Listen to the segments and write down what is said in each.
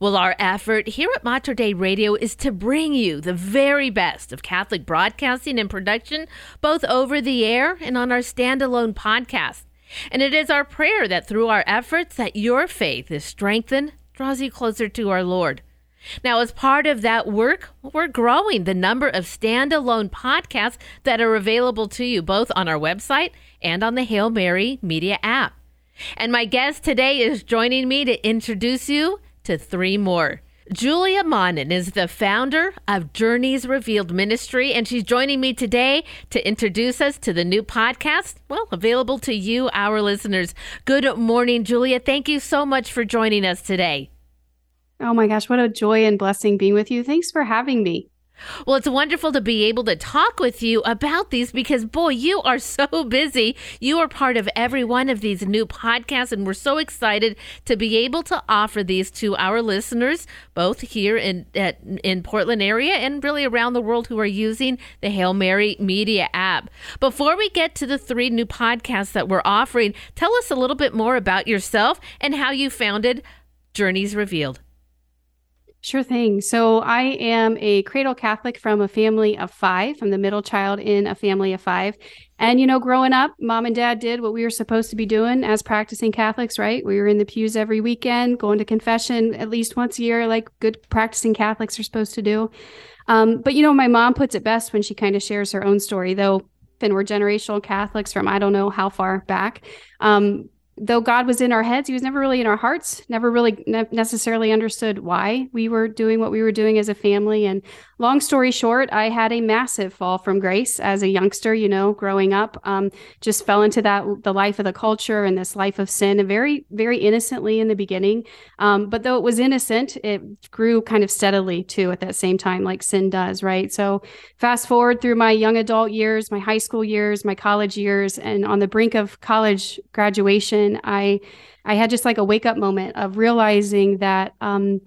Well, our effort here at Mater Dei Radio is to bring you the very best of Catholic broadcasting and production, both over the air and on our standalone podcast. And it is our prayer that through our efforts that your faith is strengthened, draws you closer to our Lord. Now, as part of that work, we're growing the number of standalone podcasts that are available to you both on our website and on the Hail Mary Media app. And my guest today is joining me to introduce you to three more. Julia Monnin is the founder of Journeys Revealed Ministry, and she's joining me today to introduce us to the new podcast, well, available to you, our listeners. Good morning, Julia. Thank you so much for joining us today. Oh my gosh, what a joy and blessing being with you. Thanks for having me. Well, it's wonderful to be able to talk with you about these because, boy, you are so busy. You are part of every one of these new podcasts, and we're so excited to be able to offer these to our listeners, both here in at, in Portland area and really around the world who are using the Hail Mary Media app. Before we get to the three new podcasts that we're offering, tell us a little bit more about yourself and how you founded Journeys Revealed. Sure thing. So I am a cradle Catholic from a family of five. I'm the middle child in a family of five. And, you know, growing up, mom and dad did what we were supposed to be doing as practicing Catholics, right? We were in the pews every weekend, going to confession at least once a year, like good practicing Catholics are supposed to do. Um, but, you know, my mom puts it best when she kind of shares her own story, though, and we're generational Catholics from I don't know how far back. Um, though God was in our heads, he was never really in our hearts, never really ne- necessarily understood why we were doing what we were doing as a family. And long story short, I had a massive fall from grace as a youngster, you know, growing up. Um, just fell into that, the life of the culture and this life of sin, very, very innocently in the beginning. Um, but though it was innocent, it grew kind of steadily too at that same time, like sin does, right? So fast forward through my young adult years, my high school years, my college years, and on the brink of college graduation I I had just like a wake up moment of realizing that um,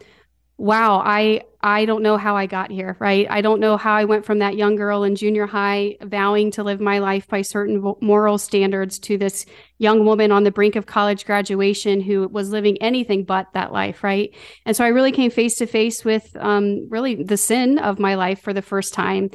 wow, I I don't know how I got here, right? I don't know how I went from that young girl in junior high vowing to live my life by certain moral standards to this young woman on the brink of college graduation who was living anything but that life, right? And so I really came face to face with um, really the sin of my life for the first time.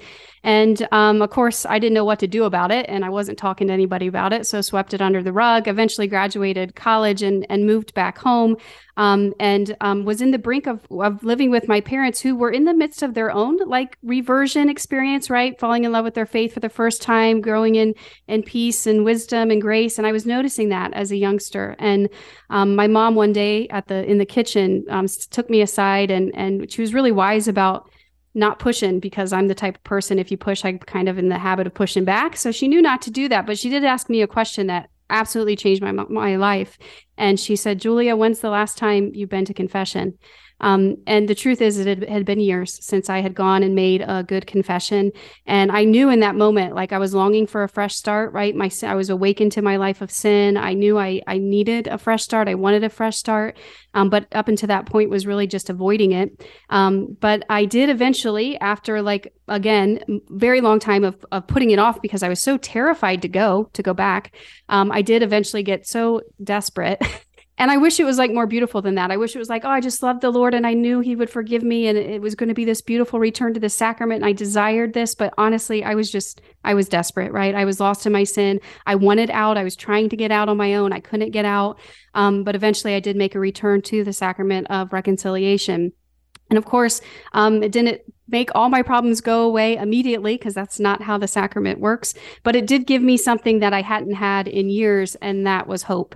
And um, of course, I didn't know what to do about it, and I wasn't talking to anybody about it, so swept it under the rug. Eventually, graduated college and and moved back home, um, and um, was in the brink of of living with my parents, who were in the midst of their own like reversion experience, right, falling in love with their faith for the first time, growing in in peace and wisdom and grace. And I was noticing that as a youngster. And um, my mom one day at the in the kitchen um, took me aside, and and she was really wise about not pushing because I'm the type of person if you push, I'm kind of in the habit of pushing back. So she knew not to do that, but she did ask me a question that absolutely changed my my life. And she said, "Julia, when's the last time you've been to confession?" Um, and the truth is, it had been years since I had gone and made a good confession. And I knew in that moment, like I was longing for a fresh start, right? My, I was awakened to my life of sin. I knew I, I needed a fresh start. I wanted a fresh start. Um, but up until that point was really just avoiding it. Um, but I did eventually, after like, again, very long time of, of putting it off because I was so terrified to go, to go back. Um, I did eventually get so desperate and I wish it was like more beautiful than that. I wish it was like, oh, I just loved the Lord and I knew he would forgive me and it was going to be this beautiful return to the sacrament. And I desired this. But honestly, I was just, I was desperate, right? I was lost in my sin. I wanted out. I was trying to get out on my own. I couldn't get out. Um, but eventually I did make a return to the sacrament of reconciliation. And of course, um, it didn't make all my problems go away immediately because that's not how the sacrament works. But it did give me something that I hadn't had in years, and that was hope.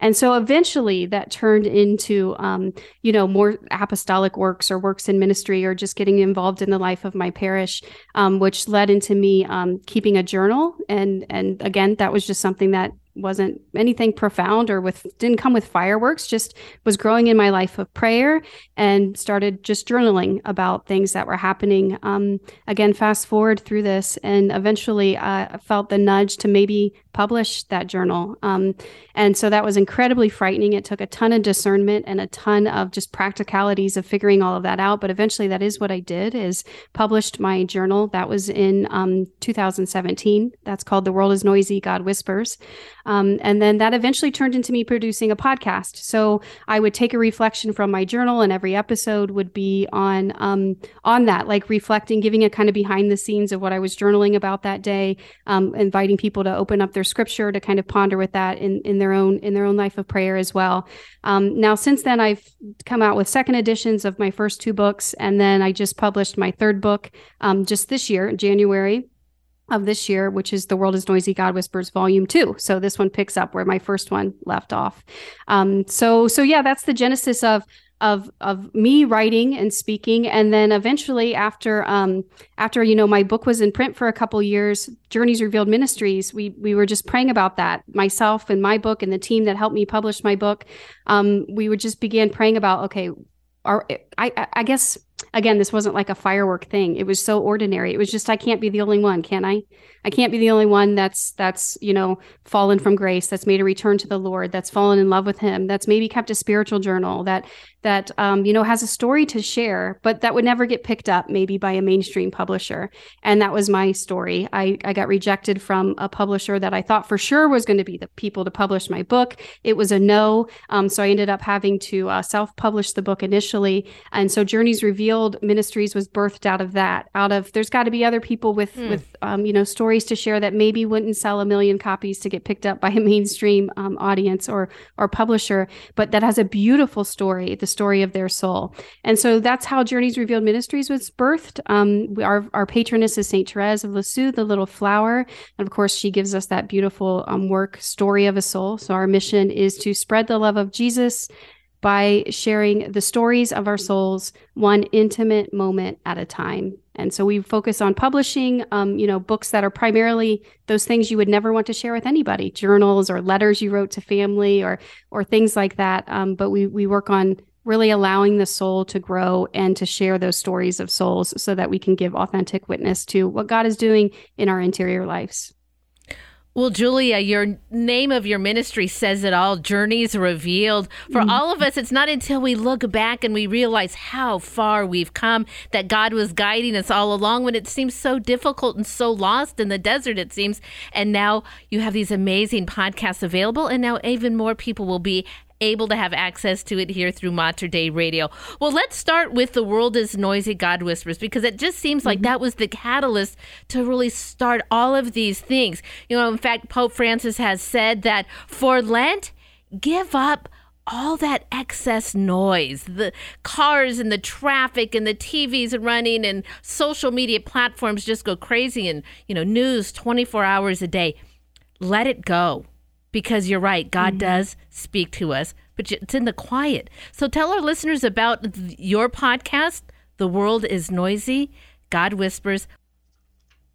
And so eventually that turned into, um, you know, more apostolic works or works in ministry or just getting involved in the life of my parish, um, which led into me um, keeping a journal. And, and again, that was just something that wasn't anything profound or with didn't come with fireworks just was growing in my life of prayer and started just journaling about things that were happening. Um, again fast forward through this and eventually uh, i felt the nudge to maybe publish that journal. Um, and so that was incredibly frightening. It took a ton of discernment and a ton of just practicalities of figuring all of that out. But eventually that is what i did is published my journal. That was in um, 2017 that's called the world is noisy god whispers Um, and then that eventually turned into me producing a podcast. So I would take a reflection from my journal, and every episode would be on um, on that, like reflecting, giving a kind of behind the scenes of what I was journaling about that day, um, inviting people to open up their scripture to kind of ponder with that in in their own in their own life of prayer as well. Um, now, since then, I've come out with second editions of my first two books, and then I just published my third book um, just this year, January of this year, which is The World is Noisy, God Whispers Volume 2. So this one picks up where my first one left off. Um, so so yeah, that's the genesis of of of me writing and speaking and then eventually after um after you know my book was in print for a couple years journeys revealed ministries we we were just praying about that myself and my book and the team that helped me publish my book um we would just begin praying about okay are i i guess again, this wasn't like a firework thing. It was so ordinary. It was just I can't be the only one, can I? I can't be the only one that's that's, you know, fallen from grace, that's made a return to the Lord, that's fallen in love with him, that's maybe kept a spiritual journal, that that um, you know, has a story to share, but that would never get picked up maybe by a mainstream publisher. And that was my story. I, I got rejected from a publisher that I thought for sure was going to be the people to publish my book. It was a no. Um, so I ended up having to uh, self-publish the book initially. And so Journeys Revealed Ministries was birthed out of that. Out of there's got to be other people with mm. with um, you know stories to share that maybe wouldn't sell a million copies to get picked up by a mainstream um, audience or or publisher, but that has a beautiful story, the story of their soul. And so that's how Journeys Revealed Ministries was birthed. Um, we, our our patroness is Saint Therese of Lisieux, the little flower, and of course she gives us that beautiful um, work, Story of a Soul. So our mission is to spread the love of Jesus by sharing the stories of our souls one intimate moment at a time and so we focus on publishing um, you know books that are primarily those things you would never want to share with anybody journals or letters you wrote to family or or things like that um, but we we work on really allowing the soul to grow and to share those stories of souls so that we can give authentic witness to what god is doing in our interior lives well, Julia, your name of your ministry says it all Journeys Revealed. For mm all of us, it's not until we look back and we realize how far we've come that God was guiding us all along when it seems so difficult and so lost in the desert, it seems. And now you have these amazing podcasts available, and now even more people will be able to have access to it here through Mater Dei Radio. Well, let's start with The World is Noisy, God Whispers, because it just seems like mm-hmm. that was the catalyst to really start all of these things. You know, in fact, Pope Francis has said that for Lent, give up all that excess noise, the cars and the traffic and the TVs running and social media platforms just go crazy and, you know, news 24 hours a day. Let it go because you're right. God mm-hmm. does speak to us, but it's in the quiet. So tell our listeners about your podcast, The World is Noisy, God Whispers.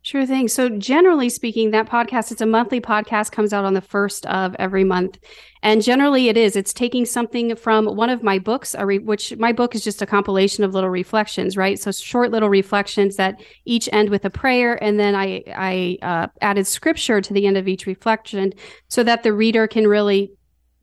Sure thing. So generally speaking, that podcast, it's a monthly podcast, comes out on the first of every month. And generally it is, it's taking something from one of my books, which my book is just a compilation of little reflections, right? So short little reflections that each end with a prayer. And then I, I uh, added scripture to the end of each reflection so that the reader can really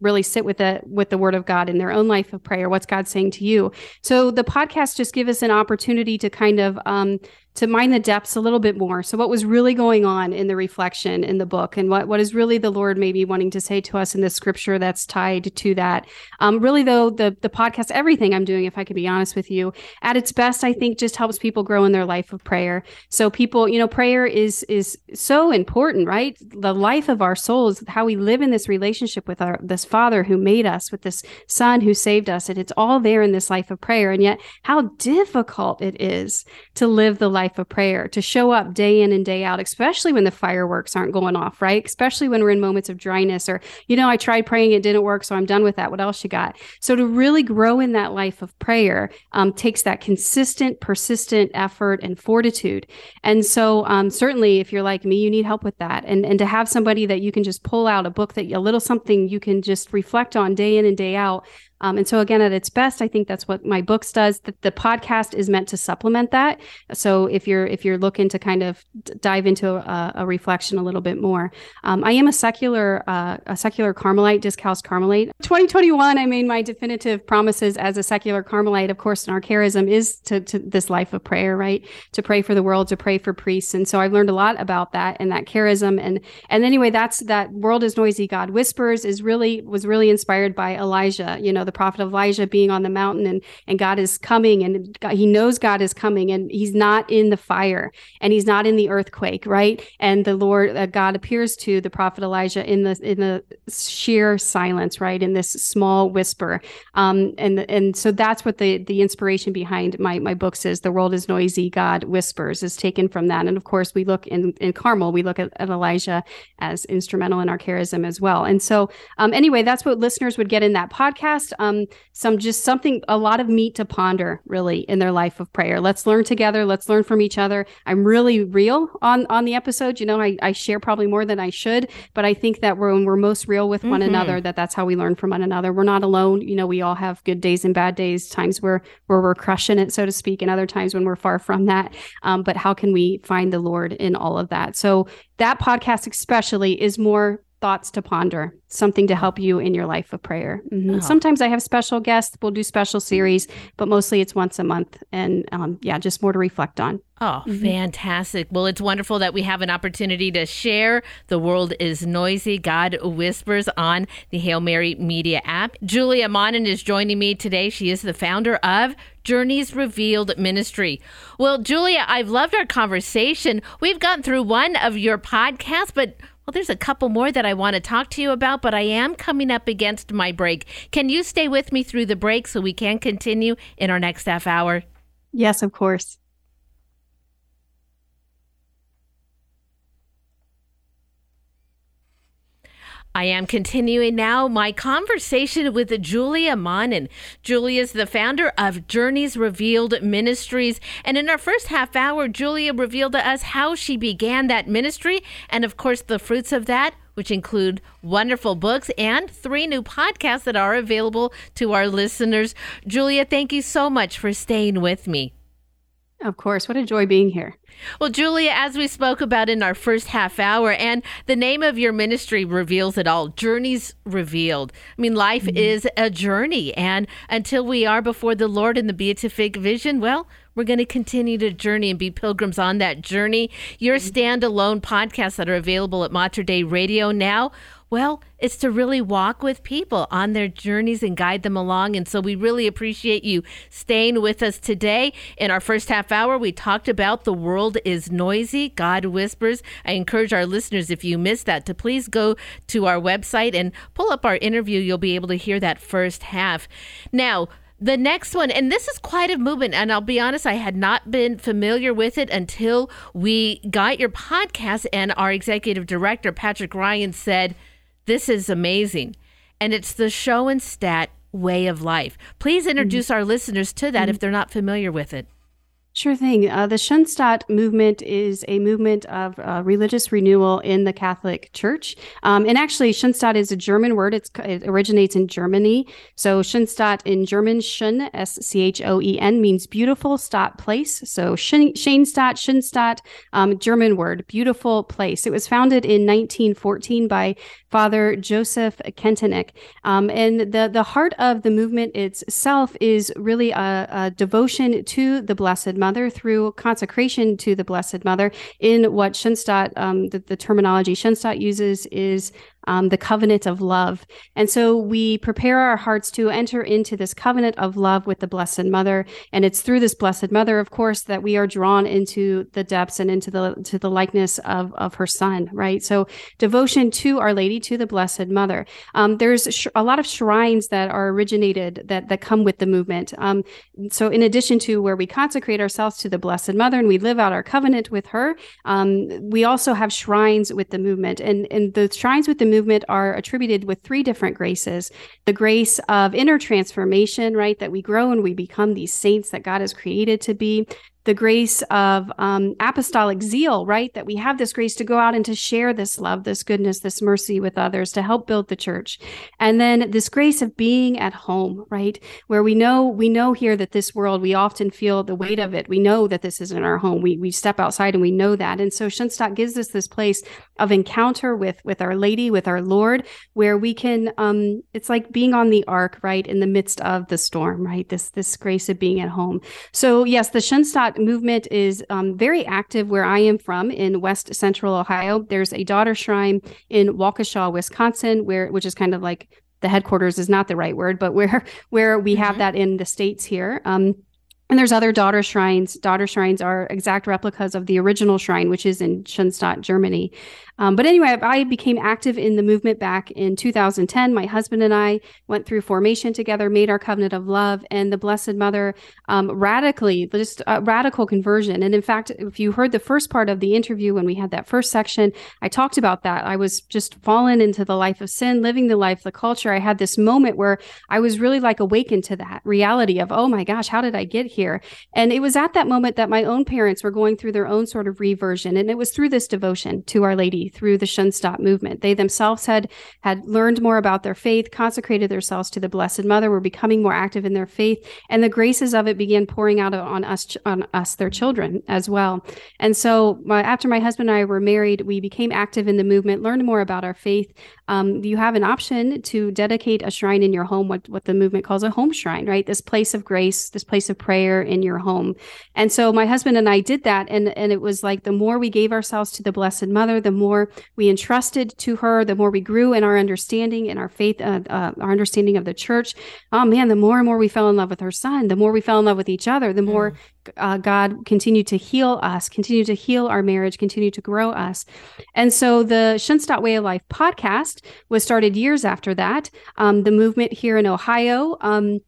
really sit with the with the word of God in their own life of prayer. What's God saying to you? So the podcast just give us an opportunity to kind of um, to mine the depths a little bit more. So, what was really going on in the reflection in the book, and what, what is really the Lord maybe wanting to say to us in the scripture that's tied to that? Um, really, though, the the podcast, everything I'm doing, if I can be honest with you, at its best, I think just helps people grow in their life of prayer. So, people, you know, prayer is is so important, right? The life of our souls, how we live in this relationship with our this Father who made us, with this Son who saved us, and it's all there in this life of prayer. And yet, how difficult it is to live the life life of prayer, to show up day in and day out, especially when the fireworks aren't going off, right? Especially when we're in moments of dryness or, you know, I tried praying, it didn't work, so I'm done with that. What else you got? So to really grow in that life of prayer um, takes that consistent, persistent effort and fortitude. And so um, certainly if you're like me, you need help with that. And, and to have somebody that you can just pull out a book that a little something you can just reflect on day in and day out Um, and so again, at its best, I think that's what my books does. The, the podcast is meant to supplement that. So if you're if you're looking to kind of dive into a, a reflection a little bit more, um, I am a secular uh, a secular Carmelite, discalced Carmelite. 2021, I made my definitive promises as a secular Carmelite. Of course, in our charism is to, to this life of prayer, right? To pray for the world, to pray for priests, and so I've learned a lot about that and that charism. And and anyway, that's that world is noisy, God whispers is really was really inspired by Elijah. You know, the prophet Elijah being on the mountain and and God is coming and God, he knows God is coming and he's not in the fire and he's not in the earthquake, right? And the Lord uh, God appears to the prophet Elijah in the in the sheer silence, right? In this small whisper. Um, and and so that's what the the inspiration behind my my books is. The world is noisy, God whispers is taken from that. And of course, we look in in Carmel, we look at, at Elijah as instrumental in our charism as well. And so um, anyway, that's what listeners would get in that podcast. Um, some just something, a lot of meat to ponder really in their life of prayer. Let's learn together. Let's learn from each other. I'm really real on on the episode. You know, I, I share probably more than I should, but I think that when we're most real with one mm-hmm. another, that that's how we learn from one another. We're not alone. You know, we all have good days and bad days, times where where we're crushing it, so to speak, and other times when we're far from that. Um, but how can we find the Lord in all of that? So that podcast especially is more thoughts to ponder, something to help you in your life of prayer. Mm-hmm. Oh. Sometimes I have special guests. We'll do special series, but mostly it's once a month. And um, yeah, just more to reflect on. Oh, mm-hmm. fantastic. Well, it's wonderful that we have an opportunity to share. The world is noisy. God whispers on the Hail Mary Media app. Julia Monnin is joining me today. She is the founder of Journeys Revealed Ministry. Well, Julia, I've loved our conversation. We've gone through one of your podcasts, but well, there's a couple more that I want to talk to you about, but I am coming up against my break. Can you stay with me through the break so we can continue in our next half hour? Yes, of course. I am continuing now my conversation with Julia Monnin. Julia is the founder of Journeys Revealed Ministries. And in our first half hour, Julia revealed to us how she began that ministry and, of course, the fruits of that, which include wonderful books and three new podcasts that are available to our listeners. Julia, thank you so much for staying with me. Of course. What a joy being here. Well, Julia, as we spoke about in our first half hour, and the name of your ministry reveals it all Journeys Revealed. I mean, life mm-hmm. is a journey. And until we are before the Lord in the beatific vision, well, we're going to continue to journey and be pilgrims on that journey. Your mm-hmm. standalone podcasts that are available at Mater Dei Radio now well, it's to really walk with people on their journeys and guide them along. And so we really appreciate you staying with us today. In our first half hour, we talked about the world is noisy, God whispers. I encourage our listeners, if you missed that, to please go to our website and pull up our interview. You'll be able to hear that first half. Now, the next one, and this is quite a movement, and I'll be honest, I had not been familiar with it until we got your podcast, and our executive director, Patrick Ryan, said, this is amazing. And it's the Schoenstatt way of life. Please introduce mm-hmm. our listeners to that mm-hmm. if they're not familiar with it. Sure thing. Uh, the Schoenstatt movement is a movement of uh, religious renewal in the Catholic Church. Um, and actually, Schoenstatt is a German word. It's, it originates in Germany. So, Schoenstatt in German, Schön, S C H O E N, means beautiful stat place. So, Schoenstatt, Schoenstatt, um, German word, beautiful place. It was founded in 1914 by Father Joseph Kentenich. Um, and the, the heart of the movement itself is really a, a devotion to the Blessed Mother through consecration to the Blessed Mother in what Schoenstatt, um, the, the terminology Schoenstatt uses is um, the covenant of love. And so we prepare our hearts to enter into this covenant of love with the Blessed Mother. And it's through this Blessed Mother, of course, that we are drawn into the depths and into the to the likeness of, of her Son, right? So devotion to Our Lady, to the Blessed Mother. Um, there's sh- a lot of shrines that are originated that that come with the movement. Um, so in addition to where we consecrate ourselves to the Blessed Mother and we live out our covenant with her, um, we also have shrines with the movement. And and the shrines with the movement are attributed with three different graces the grace of inner transformation, right? That we grow and we become these saints that God has created to be the grace of um, apostolic zeal, right? That we have this grace to go out and to share this love, this goodness, this mercy with others to help build the church. And then this grace of being at home, right? Where we know, we know here that this world, we often feel the weight of it. We know that this isn't our home. We, we step outside and we know that. And so Schoenstatt gives us this place of encounter with, with Our Lady, with our Lord, where we can, um, it's like being on the ark, right? In the midst of the storm, right? This, this grace of being at home. So yes, the Schoenstatt movement is um, very active where I am from in West Central Ohio. There's a daughter shrine in Waukesha, Wisconsin, where which is kind of like the headquarters is not the right word, but where where we mm-hmm. have that in the states here. Um, and there's other daughter shrines. Daughter shrines are exact replicas of the original shrine, which is in Schoenstatt, Germany. Um, but anyway, I became active in the movement back in 2010. My husband and I went through formation together, made our covenant of love, and the Blessed Mother um, radically, just a radical conversion. And in fact, if you heard the first part of the interview when we had that first section, I talked about that. I was just fallen into the life of sin, living the life, the culture. I had this moment where I was really like awakened to that reality of, oh my gosh, how did I get here? And it was at that moment that my own parents were going through their own sort of reversion. And it was through this devotion to Our Lady through the Schoenstatt movement. They themselves had had learned more about their faith, consecrated themselves to the Blessed Mother, were becoming more active in their faith, and the graces of it began pouring out on us, on us, their children as well. And so, my, after my husband and I were married, we became active in the movement, learned more about our faith. Um, you have an option to dedicate a shrine in your home, what what the movement calls a home shrine, right? This place of grace, this place of prayer in your home. And so, my husband and I did that, and and it was like the more we gave ourselves to the Blessed Mother, the more more we entrusted to her, the more we grew in our understanding and our faith, uh, uh, our understanding of the church. Oh man, the more and more we fell in love with her son, the more we fell in love with each other, the more mm. uh, God continued to heal us, continue to heal our marriage, continue to grow us. And so the Schoenstatt Way of Life podcast was started years after that. Um, the movement here in Ohio. Um,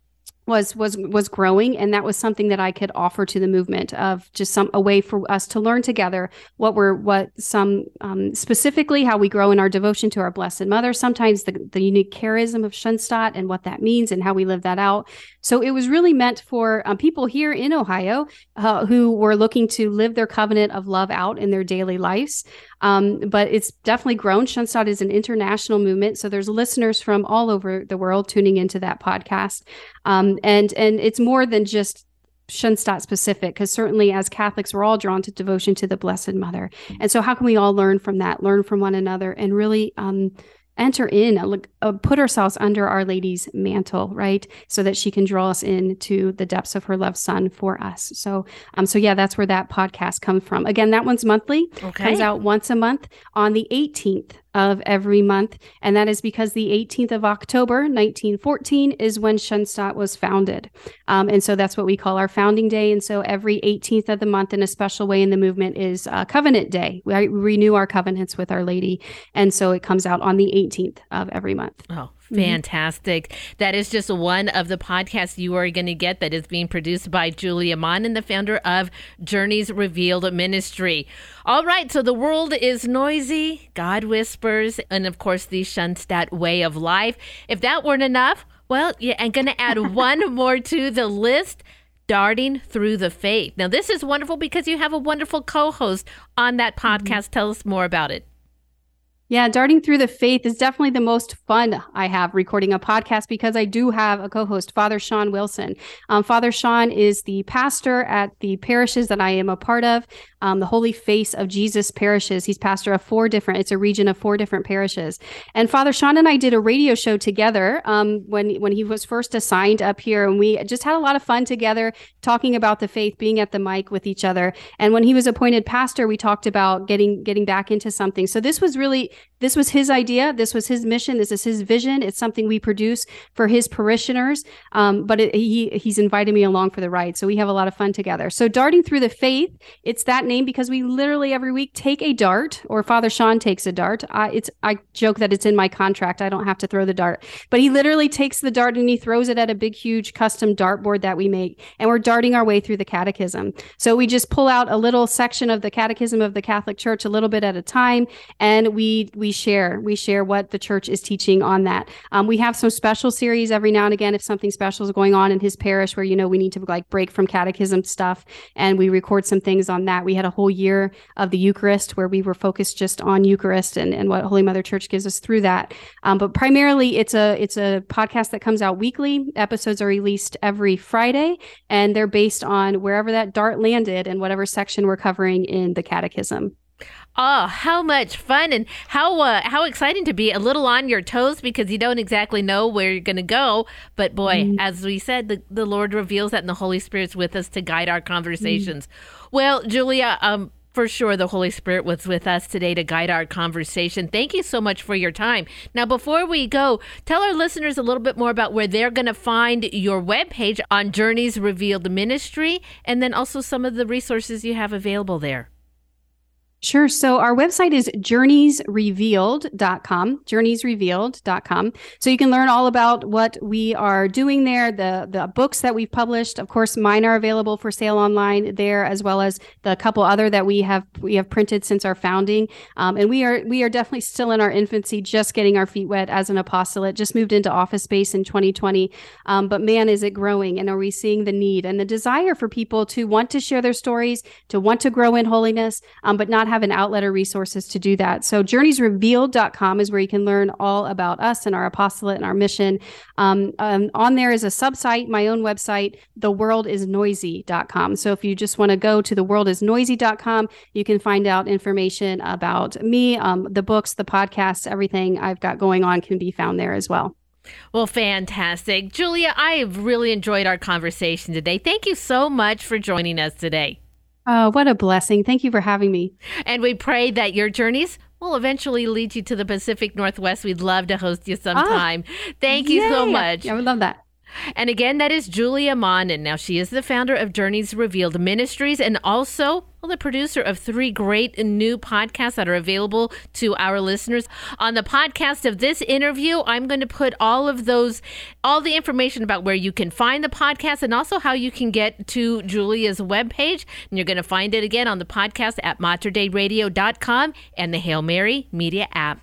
was was was growing and that was something that I could offer to the movement of just some a way for us to learn together what we're what some um, specifically how we grow in our devotion to our blessed mother sometimes the, the unique charism of Schoenstatt and what that means and how we live that out so it was really meant for um, people here in Ohio uh, who were looking to live their covenant of love out in their daily lives. Um, but it's definitely grown. Schoenstatt is an international movement, so there's listeners from all over the world tuning into that podcast, um, and and it's more than just Schoenstatt specific, because certainly as Catholics, we're all drawn to devotion to the Blessed Mother, and so how can we all learn from that, learn from one another, and really um, enter in, uh, uh, put ourselves under Our Lady's mantle, right? So that she can draw us into the depths of her love son for us. So, um, so yeah, that's where that podcast comes from. Again, that one's monthly, okay. comes out once a month on the 18th of every month. And that is because the 18th of October, 1914, is when Schoenstatt was founded. Um, and so that's what we call our founding day. And so every 18th of the month, in a special way in the movement, is uh, Covenant Day. We renew our covenants with Our Lady. And so it comes out on the 18th of every month. Oh. Fantastic. Mm-hmm. That is just one of the podcasts you are going to get that is being produced by Julia Monnin the founder of Journeys Revealed Ministry. All right, so the world is noisy, God whispers, and of course, the Schoenstatt way of life. If that weren't enough, well, yeah, I'm going to add one more to the list darting through the faith. Now, this is wonderful because you have a wonderful co host on that mm-hmm. podcast. Mm-hmm. Tell us more about it. Yeah, darting through the faith is definitely the most fun I have recording a podcast because I do have a co-host, Father Sean Wilson. Um, Father Sean is the pastor at the parishes that I am a part of um, the Holy Face of Jesus parishes. He's pastor of four different, it's a region of four different parishes. And Father Sean and I did a radio show together um, when, when he was first assigned up here. And we just had a lot of fun together talking about the faith, being at the mic with each other. And when he was appointed pastor, we talked about getting, getting back into something. So this was really, this was his idea. This was his mission. This is his vision. It's something we produce for his parishioners. Um, but it, he, he's invited me along for the ride. So we have a lot of fun together. So darting through the faith, it's that name because we literally every week take a dart, or Father Sean takes a dart. I, it's I joke that it's in my contract. I don't have to throw the dart, but he literally takes the dart and he throws it at a big, huge custom dartboard that we make, and we're darting our way through the catechism. So we just pull out a little section of the catechism of the Catholic Church, a little bit at a time, and we we share we share what the church is teaching on that. Um, we have some special series every now and again if something special is going on in his parish where you know we need to like break from catechism stuff and we record some things on that we had a whole year of the eucharist where we were focused just on eucharist and, and what holy mother church gives us through that. Um, but primarily it's a it's a podcast that comes out weekly. Episodes are released every friday and they're based on wherever that dart landed and whatever section we're covering in the catechism Oh, how much fun and how uh, how exciting to be a little on your toes because you don't exactly know where you're going to go. But boy, mm. as we said, the, the Lord reveals that and the Holy Spirit's with us to guide our conversations. Mm. Well, Julia, um, for sure the Holy Spirit was with us today to guide our conversation. Thank you so much for your time. Now, before we go, tell our listeners a little bit more about where they're going to find your webpage on Journeys Revealed Ministry and then also some of the resources you have available there. Sure. So our website is journeysrevealed.com, journeysrevealed.com. So you can learn all about what we are doing there, the the books that we've published. Of course, mine are available for sale online there, as well as the couple other that we have we have printed since our founding. Um, and we are we are definitely still in our infancy, just getting our feet wet as an apostolate. Just moved into office space in 2020, um, but man, is it growing! And are we seeing the need and the desire for people to want to share their stories, to want to grow in holiness, um, but not not have an outlet or resources to do that. So journeysrevealed.com is where you can learn all about us and our apostolate and our mission. Um, um, on there is a subsite, my own website, theworldisnoisy.com. So if you just want to go to theworldisnoisy.com, you can find out information about me, um, the books, the podcasts, everything I've got going on can be found there as well. Well, fantastic. Julia, I have really enjoyed our conversation today. Thank you so much for joining us today. Oh, what a blessing. Thank you for having me. And we pray that your journeys will eventually lead you to the Pacific Northwest. We'd love to host you sometime. Ah, Thank you yay. so much. Yeah, I would love that. And again, that is Julia Mon. Now, she is the founder of Journeys Revealed Ministries and also well, the producer of three great new podcasts that are available to our listeners. On the podcast of this interview, I'm going to put all of those, all the information about where you can find the podcast and also how you can get to Julia's webpage. And you're going to find it again on the podcast at materdeiradio.com and the Hail Mary Media app.